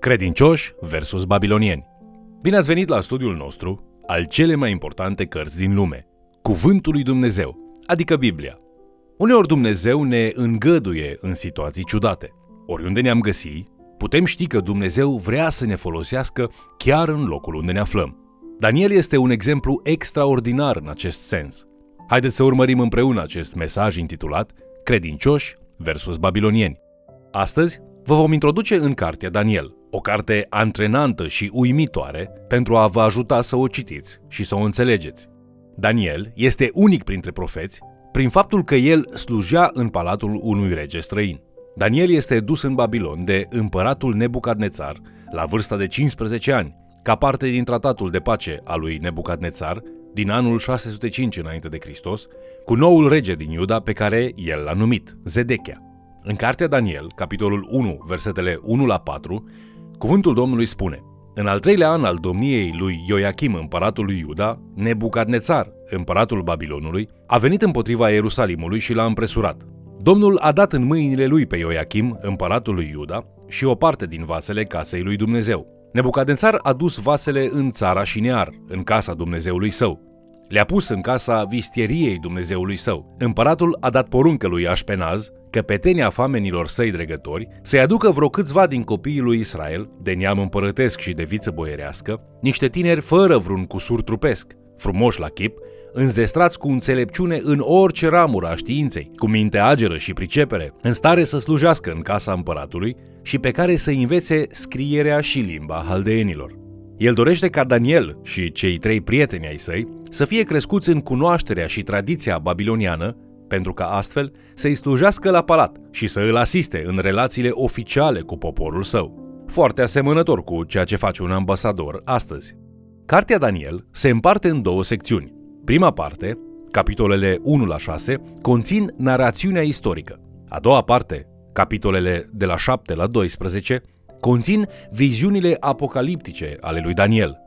Credincioși versus babilonieni. Bine ați venit la studiul nostru al cele mai importante cărți din lume, Cuvântul lui Dumnezeu, adică Biblia. Uneori Dumnezeu ne îngăduie în situații ciudate. Oriunde ne-am găsi, putem ști că Dumnezeu vrea să ne folosească chiar în locul unde ne aflăm. Daniel este un exemplu extraordinar în acest sens. Haideți să urmărim împreună acest mesaj intitulat Credincioși versus babilonieni. Astăzi vă vom introduce în cartea Daniel, o carte antrenantă și uimitoare pentru a vă ajuta să o citiți și să o înțelegeți. Daniel este unic printre profeți prin faptul că el slujea în palatul unui rege străin. Daniel este dus în Babilon de împăratul Nebucadnețar la vârsta de 15 ani, ca parte din tratatul de pace al lui Nebucadnețar din anul 605 înainte de Hristos, cu noul rege din Iuda pe care el l-a numit, Zedechia. În cartea Daniel, capitolul 1, versetele 1 la 4, cuvântul Domnului spune În al treilea an al domniei lui Ioachim, împăratul lui Iuda, Nebucadnețar, împăratul Babilonului, a venit împotriva Ierusalimului și l-a împresurat. Domnul a dat în mâinile lui pe Ioachim, împăratul lui Iuda, și o parte din vasele casei lui Dumnezeu. Nebucadnețar a dus vasele în țara Șinear, în casa Dumnezeului său. Le-a pus în casa vistieriei Dumnezeului său. Împăratul a dat poruncă lui Așpenaz, căpetenia famenilor săi dregători, să-i aducă vreo câțiva din copiii lui Israel, de neam împărătesc și de viță boierească, niște tineri fără vreun cusur trupesc, frumoși la chip, înzestrați cu înțelepciune în orice ramură a științei, cu minte ageră și pricepere, în stare să slujească în casa împăratului și pe care să învețe scrierea și limba haldeenilor. El dorește ca Daniel și cei trei prieteni ai săi să fie crescuți în cunoașterea și tradiția babiloniană, pentru ca astfel să-i slujească la palat și să îl asiste în relațiile oficiale cu poporul său. Foarte asemănător cu ceea ce face un ambasador astăzi. Cartea Daniel se împarte în două secțiuni. Prima parte, capitolele 1 la 6, conțin narațiunea istorică. A doua parte, capitolele de la 7 la 12, conțin viziunile apocaliptice ale lui Daniel.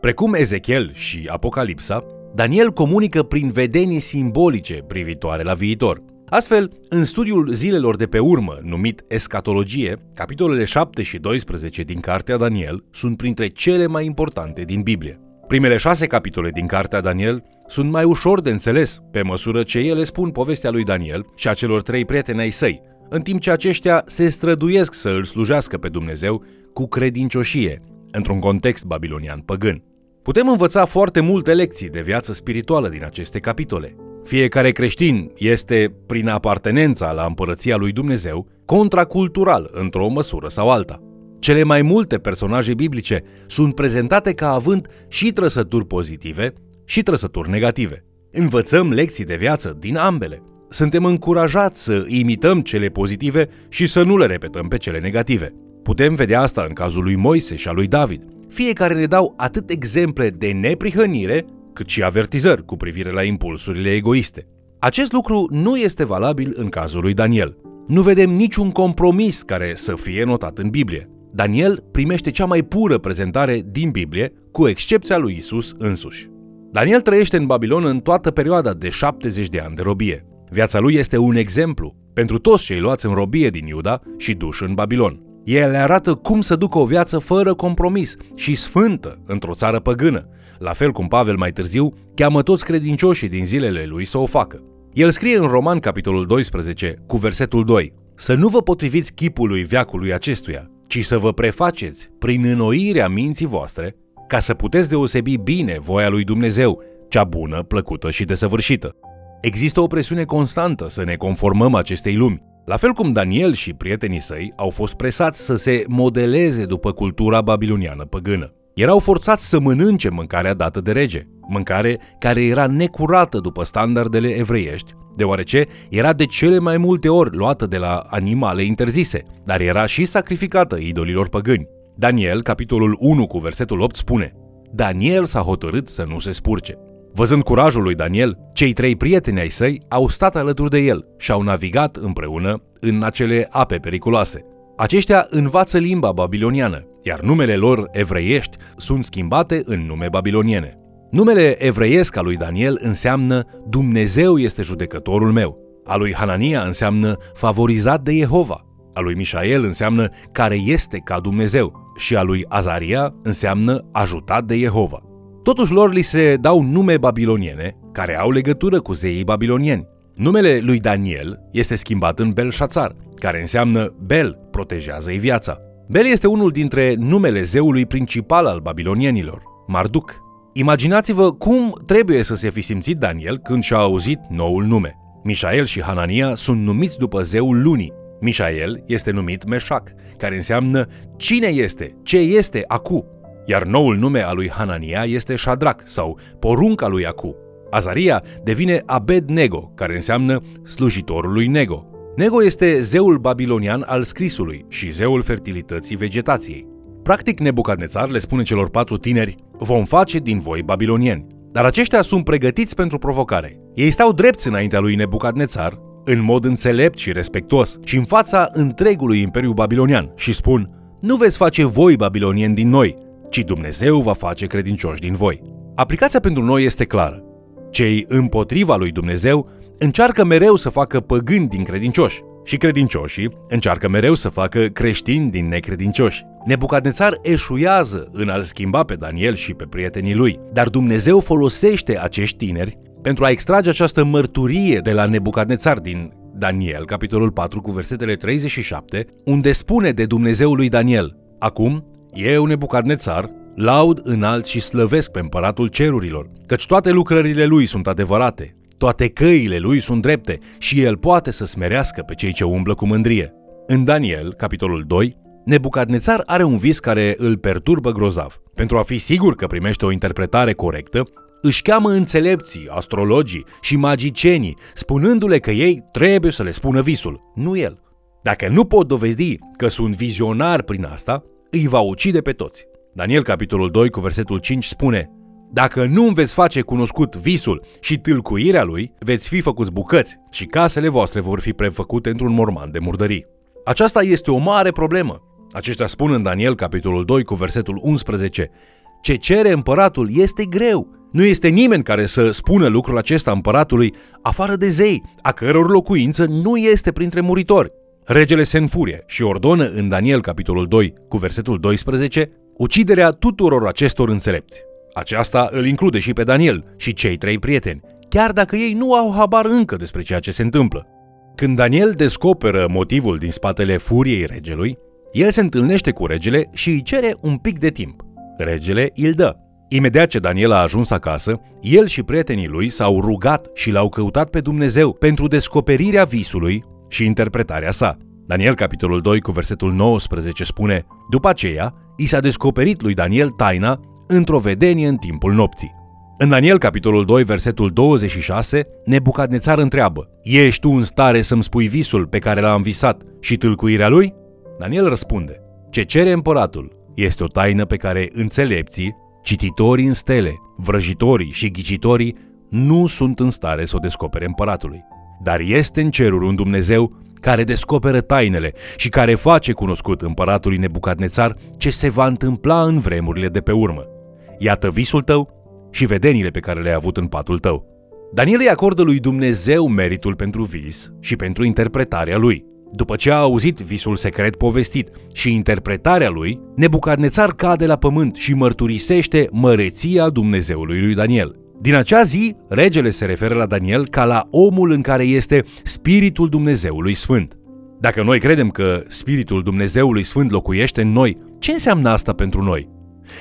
Precum Ezechiel și Apocalipsa, Daniel comunică prin vedenii simbolice privitoare la viitor. Astfel, în studiul zilelor de pe urmă, numit Escatologie, capitolele 7 și 12 din Cartea Daniel sunt printre cele mai importante din Biblie. Primele șase capitole din Cartea Daniel sunt mai ușor de înțeles, pe măsură ce ele spun povestea lui Daniel și a celor trei prieteni ai săi, în timp ce aceștia se străduiesc să îl slujească pe Dumnezeu cu credincioșie, într-un context babilonian păgân. Putem învăța foarte multe lecții de viață spirituală din aceste capitole. Fiecare creștin este, prin apartenența la împărăția lui Dumnezeu, contracultural într-o măsură sau alta. Cele mai multe personaje biblice sunt prezentate ca având și trăsături pozitive și trăsături negative. Învățăm lecții de viață din ambele. Suntem încurajați să imităm cele pozitive și să nu le repetăm pe cele negative. Putem vedea asta în cazul lui Moise și al lui David. Fiecare ne dau atât exemple de neprihănire, cât și avertizări cu privire la impulsurile egoiste. Acest lucru nu este valabil în cazul lui Daniel. Nu vedem niciun compromis care să fie notat în Biblie. Daniel primește cea mai pură prezentare din Biblie, cu excepția lui Isus însuși. Daniel trăiește în Babilon în toată perioada de 70 de ani de robie. Viața lui este un exemplu pentru toți cei luați în robie din Iuda și duși în Babilon. El le arată cum să ducă o viață fără compromis și sfântă într-o țară păgână, la fel cum Pavel mai târziu cheamă toți credincioșii din zilele lui să o facă. El scrie în Roman capitolul 12 cu versetul 2 Să nu vă potriviți chipului viacului acestuia, ci să vă prefaceți prin înnoirea minții voastre ca să puteți deosebi bine voia lui Dumnezeu, cea bună, plăcută și desăvârșită. Există o presiune constantă să ne conformăm acestei lumi, la fel cum Daniel și prietenii săi au fost presați să se modeleze după cultura babiloniană păgână. Erau forțați să mănânce mâncarea dată de rege, mâncare care era necurată după standardele evreiești, deoarece era de cele mai multe ori luată de la animale interzise, dar era și sacrificată idolilor păgâni. Daniel, capitolul 1 cu versetul 8 spune Daniel s-a hotărât să nu se spurce. Văzând curajul lui Daniel, cei trei prieteni ai săi au stat alături de el și au navigat împreună în acele ape periculoase. Aceștia învață limba babiloniană, iar numele lor evreiești sunt schimbate în nume babiloniene. Numele evreiesc al lui Daniel înseamnă Dumnezeu este judecătorul meu. A lui Hanania înseamnă favorizat de Jehova. A lui Mișael înseamnă care este ca Dumnezeu. și a lui Azaria înseamnă ajutat de Jehova. Totuși lor li se dau nume babiloniene care au legătură cu zeii babilonieni. Numele lui Daniel este schimbat în Belșațar, care înseamnă Bel, protejează-i viața. Bel este unul dintre numele zeului principal al babilonienilor, Marduk. Imaginați-vă cum trebuie să se fi simțit Daniel când și-a auzit noul nume. Mișael și Hanania sunt numiți după zeul lunii. Mișael este numit Meșac, care înseamnă cine este, ce este acu, iar noul nume al lui Hanania este Shadrach sau porunca lui Acu. Azaria devine Abed-Nego, care înseamnă slujitorul lui Nego. Nego este zeul babilonian al scrisului și zeul fertilității vegetației. Practic, Nebucadnețar le spune celor patru tineri, vom face din voi babilonieni. Dar aceștia sunt pregătiți pentru provocare. Ei stau drepți înaintea lui Nebucadnețar, în mod înțelept și respectuos, și în fața întregului imperiu babilonian și spun, nu veți face voi babilonieni din noi, ci Dumnezeu va face credincioși din voi. Aplicația pentru noi este clară. Cei împotriva lui Dumnezeu încearcă mereu să facă păgâni din credincioși și credincioșii încearcă mereu să facă creștini din necredincioși. Nebucadnețar eșuiază în a-l schimba pe Daniel și pe prietenii lui, dar Dumnezeu folosește acești tineri pentru a extrage această mărturie de la Nebucadnețar din Daniel, capitolul 4, cu versetele 37, unde spune de Dumnezeul lui Daniel, Acum, eu, Nebucadnețar, laud, înalt și slăvesc pe împăratul cerurilor, căci toate lucrările lui sunt adevărate, toate căile lui sunt drepte și el poate să smerească pe cei ce umblă cu mândrie. În Daniel, capitolul 2, Nebucadnețar are un vis care îl perturbă grozav. Pentru a fi sigur că primește o interpretare corectă, își cheamă înțelepții, astrologii și magicienii, spunându-le că ei trebuie să le spună visul, nu el. Dacă nu pot dovedi că sunt vizionari prin asta, îi va ucide pe toți. Daniel, capitolul 2, cu versetul 5, spune Dacă nu îmi veți face cunoscut visul și tâlcuirea lui, veți fi făcuți bucăți și casele voastre vor fi prefăcute într-un morman de murdării. Aceasta este o mare problemă. Aceștia spun în Daniel, capitolul 2, cu versetul 11, Ce cere împăratul este greu. Nu este nimeni care să spună lucrul acesta împăratului, afară de zei, a căror locuință nu este printre muritori. Regele se înfurie și ordonă în Daniel capitolul 2 cu versetul 12 uciderea tuturor acestor înțelepți. Aceasta îl include și pe Daniel și cei trei prieteni, chiar dacă ei nu au habar încă despre ceea ce se întâmplă. Când Daniel descoperă motivul din spatele furiei regelui, el se întâlnește cu regele și îi cere un pic de timp. Regele îl dă. Imediat ce Daniel a ajuns acasă, el și prietenii lui s-au rugat și l-au căutat pe Dumnezeu pentru descoperirea visului și interpretarea sa. Daniel, capitolul 2, cu versetul 19, spune După aceea, i s-a descoperit lui Daniel taina într-o vedenie în timpul nopții. În Daniel, capitolul 2, versetul 26, Nebucadnețar întreabă Ești tu în stare să-mi spui visul pe care l-am visat și tâlcuirea lui? Daniel răspunde Ce cere împăratul este o taină pe care înțelepții, cititorii în stele, vrăjitorii și ghicitorii nu sunt în stare să o descopere împăratului. Dar este în ceruri un Dumnezeu care descoperă tainele și care face cunoscut împăratului Nebucadnețar ce se va întâmpla în vremurile de pe urmă. Iată visul tău și vedenile pe care le-ai avut în patul tău. Daniel îi acordă lui Dumnezeu meritul pentru vis și pentru interpretarea lui. După ce a auzit visul secret povestit și interpretarea lui, Nebucadnețar cade la pământ și mărturisește măreția Dumnezeului lui Daniel. Din acea zi, regele se referă la Daniel ca la omul în care este Spiritul Dumnezeului Sfânt. Dacă noi credem că Spiritul Dumnezeului Sfânt locuiește în noi, ce înseamnă asta pentru noi?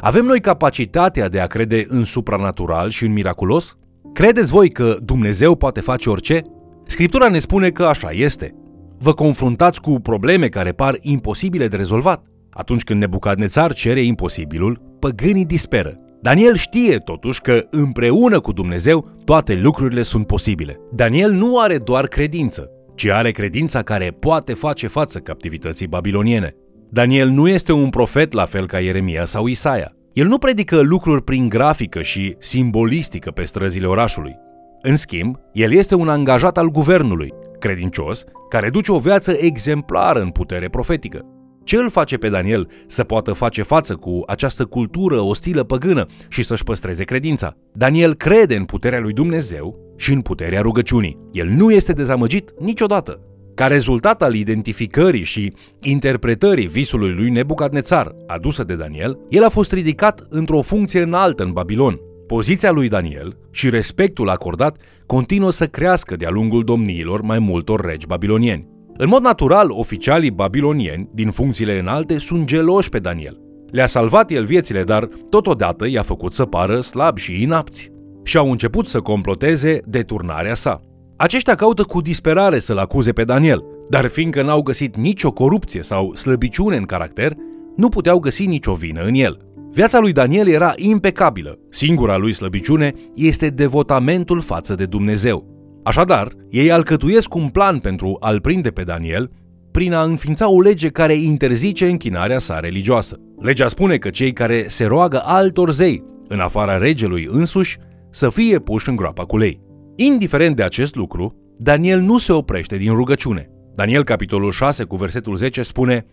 Avem noi capacitatea de a crede în supranatural și în miraculos? Credeți voi că Dumnezeu poate face orice? Scriptura ne spune că așa este. Vă confruntați cu probleme care par imposibile de rezolvat. Atunci când Nebucadnețar cere imposibilul, păgânii disperă. Daniel știe totuși că împreună cu Dumnezeu toate lucrurile sunt posibile. Daniel nu are doar credință, ci are credința care poate face față captivității babiloniene. Daniel nu este un profet la fel ca Ieremia sau Isaia. El nu predică lucruri prin grafică și simbolistică pe străzile orașului. În schimb, el este un angajat al guvernului, credincios, care duce o viață exemplară în putere profetică. Ce îl face pe Daniel să poată face față cu această cultură ostilă păgână și să-și păstreze credința? Daniel crede în puterea lui Dumnezeu și în puterea rugăciunii. El nu este dezamăgit niciodată. Ca rezultat al identificării și interpretării visului lui Nebucadnețar adusă de Daniel, el a fost ridicat într-o funcție înaltă în Babilon. Poziția lui Daniel și respectul acordat continuă să crească de-a lungul domniilor mai multor regi babilonieni. În mod natural, oficialii babilonieni din funcțiile înalte sunt geloși pe Daniel. Le-a salvat el viețile, dar totodată i-a făcut să pară slab și inapți. Și au început să comploteze deturnarea sa. Aceștia caută cu disperare să-l acuze pe Daniel, dar fiindcă n-au găsit nicio corupție sau slăbiciune în caracter, nu puteau găsi nicio vină în el. Viața lui Daniel era impecabilă. Singura lui slăbiciune este devotamentul față de Dumnezeu. Așadar, ei alcătuiesc un plan pentru a-l prinde pe Daniel prin a înființa o lege care interzice închinarea sa religioasă. Legea spune că cei care se roagă altor zei, în afara regelui însuși, să fie puși în groapa cu lei. Indiferent de acest lucru, Daniel nu se oprește din rugăciune. Daniel, capitolul 6, cu versetul 10, spune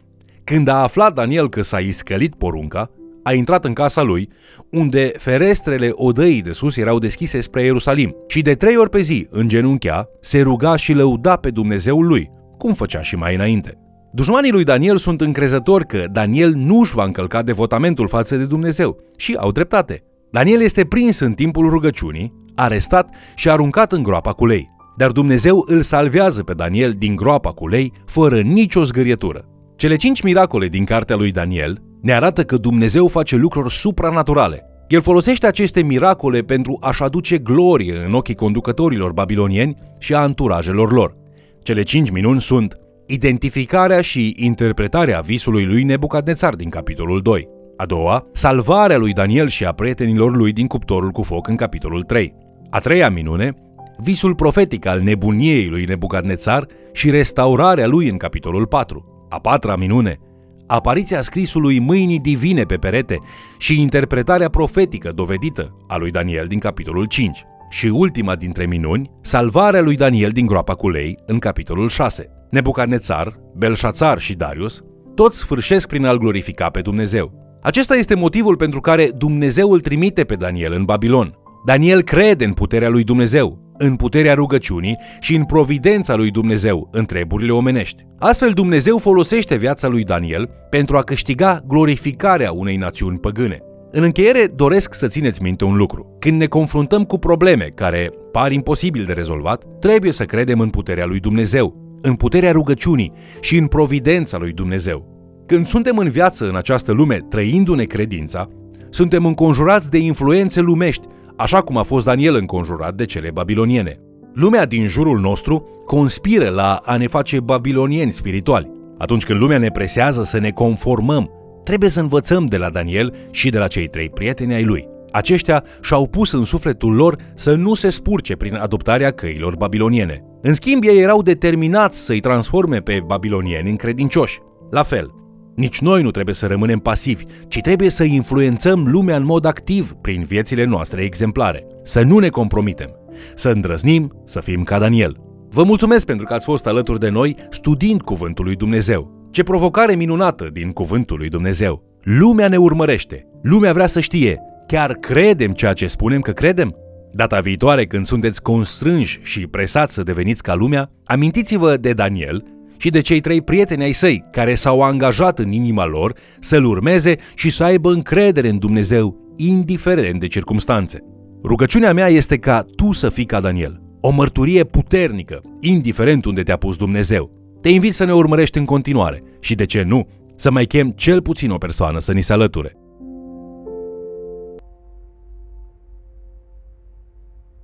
Când a aflat Daniel că s-a iscălit porunca, a intrat în casa lui, unde ferestrele odăii de sus erau deschise spre Ierusalim și de trei ori pe zi, în genunchea, se ruga și lăuda pe Dumnezeul lui, cum făcea și mai înainte. Dușmanii lui Daniel sunt încrezători că Daniel nu își va încălca devotamentul față de Dumnezeu și au dreptate. Daniel este prins în timpul rugăciunii, arestat și aruncat în groapa cu lei. Dar Dumnezeu îl salvează pe Daniel din groapa cu lei, fără nicio zgârietură. Cele cinci miracole din cartea lui Daniel ne arată că Dumnezeu face lucruri supranaturale. El folosește aceste miracole pentru a-și aduce glorie în ochii conducătorilor babilonieni și a anturajelor lor. Cele cinci minuni sunt identificarea și interpretarea visului lui Nebucadnețar din capitolul 2. A doua, salvarea lui Daniel și a prietenilor lui din cuptorul cu foc în capitolul 3. A treia minune, visul profetic al nebuniei lui Nebucadnețar și restaurarea lui în capitolul 4. A patra minune, apariția scrisului mâinii divine pe perete și interpretarea profetică dovedită a lui Daniel din capitolul 5. Și ultima dintre minuni, salvarea lui Daniel din groapa cu lei în capitolul 6. Nebucadnețar, Belșațar și Darius toți sfârșesc prin a-L glorifica pe Dumnezeu. Acesta este motivul pentru care Dumnezeu îl trimite pe Daniel în Babilon. Daniel crede în puterea lui Dumnezeu, în puterea rugăciunii și în providența lui Dumnezeu în treburile omenești. Astfel Dumnezeu folosește viața lui Daniel pentru a câștiga glorificarea unei națiuni păgâne. În încheiere, doresc să țineți minte un lucru. Când ne confruntăm cu probleme care par imposibil de rezolvat, trebuie să credem în puterea lui Dumnezeu, în puterea rugăciunii și în providența lui Dumnezeu. Când suntem în viață în această lume, trăindu-ne credința, suntem înconjurați de influențe lumești, așa cum a fost Daniel înconjurat de cele babiloniene. Lumea din jurul nostru conspiră la a ne face babilonieni spirituali. Atunci când lumea ne presează să ne conformăm, trebuie să învățăm de la Daniel și de la cei trei prieteni ai lui. Aceștia și-au pus în sufletul lor să nu se spurce prin adoptarea căilor babiloniene. În schimb, ei erau determinați să-i transforme pe babilonieni în credincioși. La fel, nici noi nu trebuie să rămânem pasivi, ci trebuie să influențăm lumea în mod activ prin viețile noastre exemplare. Să nu ne compromitem, să îndrăznim, să fim ca Daniel. Vă mulțumesc pentru că ați fost alături de noi studiind Cuvântul lui Dumnezeu. Ce provocare minunată din Cuvântul lui Dumnezeu! Lumea ne urmărește, lumea vrea să știe, chiar credem ceea ce spunem că credem? Data viitoare, când sunteți constrânși și presați să deveniți ca lumea, amintiți-vă de Daniel și de cei trei prieteni ai săi care s-au angajat în inima lor să-L urmeze și să aibă încredere în Dumnezeu, indiferent de circumstanțe. Rugăciunea mea este ca tu să fii ca Daniel, o mărturie puternică, indiferent unde te-a pus Dumnezeu. Te invit să ne urmărești în continuare și, de ce nu, să mai chem cel puțin o persoană să ni se alăture.